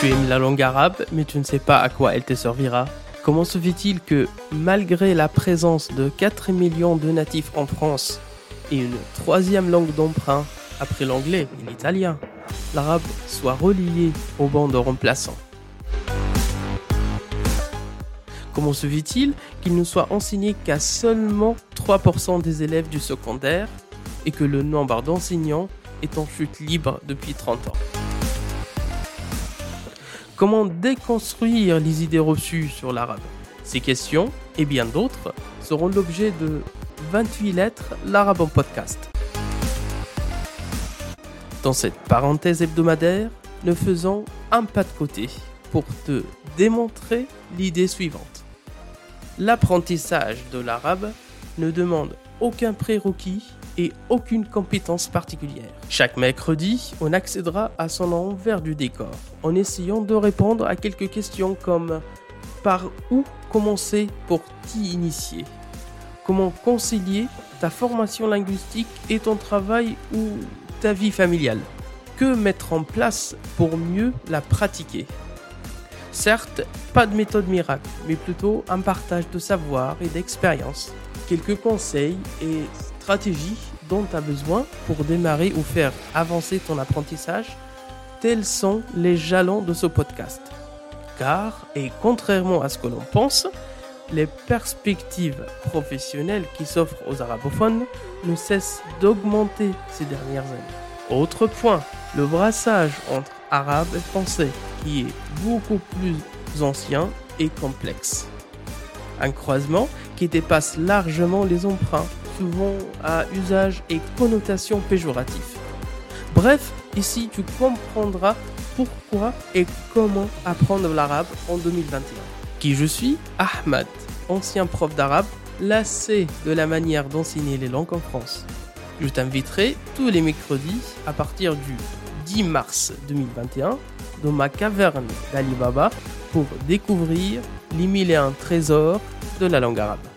Tu aimes la langue arabe, mais tu ne sais pas à quoi elle te servira. Comment se fait-il que, malgré la présence de 4 millions de natifs en France et une troisième langue d'emprunt après l'anglais et l'italien, l'arabe soit relié au banc de remplaçants? Comment se fait-il qu'il ne soit enseigné qu'à seulement 3% des élèves du secondaire et que le nombre d'enseignants est en chute libre depuis 30 ans? Comment déconstruire les idées reçues sur l'arabe Ces questions, et bien d'autres, seront l'objet de 28 lettres L'arabe en podcast. Dans cette parenthèse hebdomadaire, nous faisons un pas de côté pour te démontrer l'idée suivante. L'apprentissage de l'arabe ne demande aucun prérequis et aucune compétence particulière. Chaque mercredi, on accédera à son envers du décor en essayant de répondre à quelques questions comme par où commencer pour t'y initier? Comment concilier ta formation linguistique et ton travail ou ta vie familiale? Que mettre en place pour mieux la pratiquer? Certes, pas de méthode miracle, mais plutôt un partage de savoir et d'expérience. Quelques conseils et stratégies dont tu as besoin pour démarrer ou faire avancer ton apprentissage, tels sont les jalons de ce podcast. Car, et contrairement à ce que l'on pense, les perspectives professionnelles qui s'offrent aux arabophones ne cessent d'augmenter ces dernières années. Autre point, le brassage entre arabe français qui est beaucoup plus ancien et complexe. Un croisement qui dépasse largement les emprunts souvent à usage et connotation péjoratif. Bref, ici tu comprendras pourquoi et comment apprendre l'arabe en 2021. Qui je suis? Ahmad, ancien prof d'arabe, lassé de la manière d'enseigner les langues en France. Je t'inviterai tous les mercredis à partir du 10 mars 2021 dans ma caverne d'Alibaba pour découvrir les mille et un trésors de la langue arabe.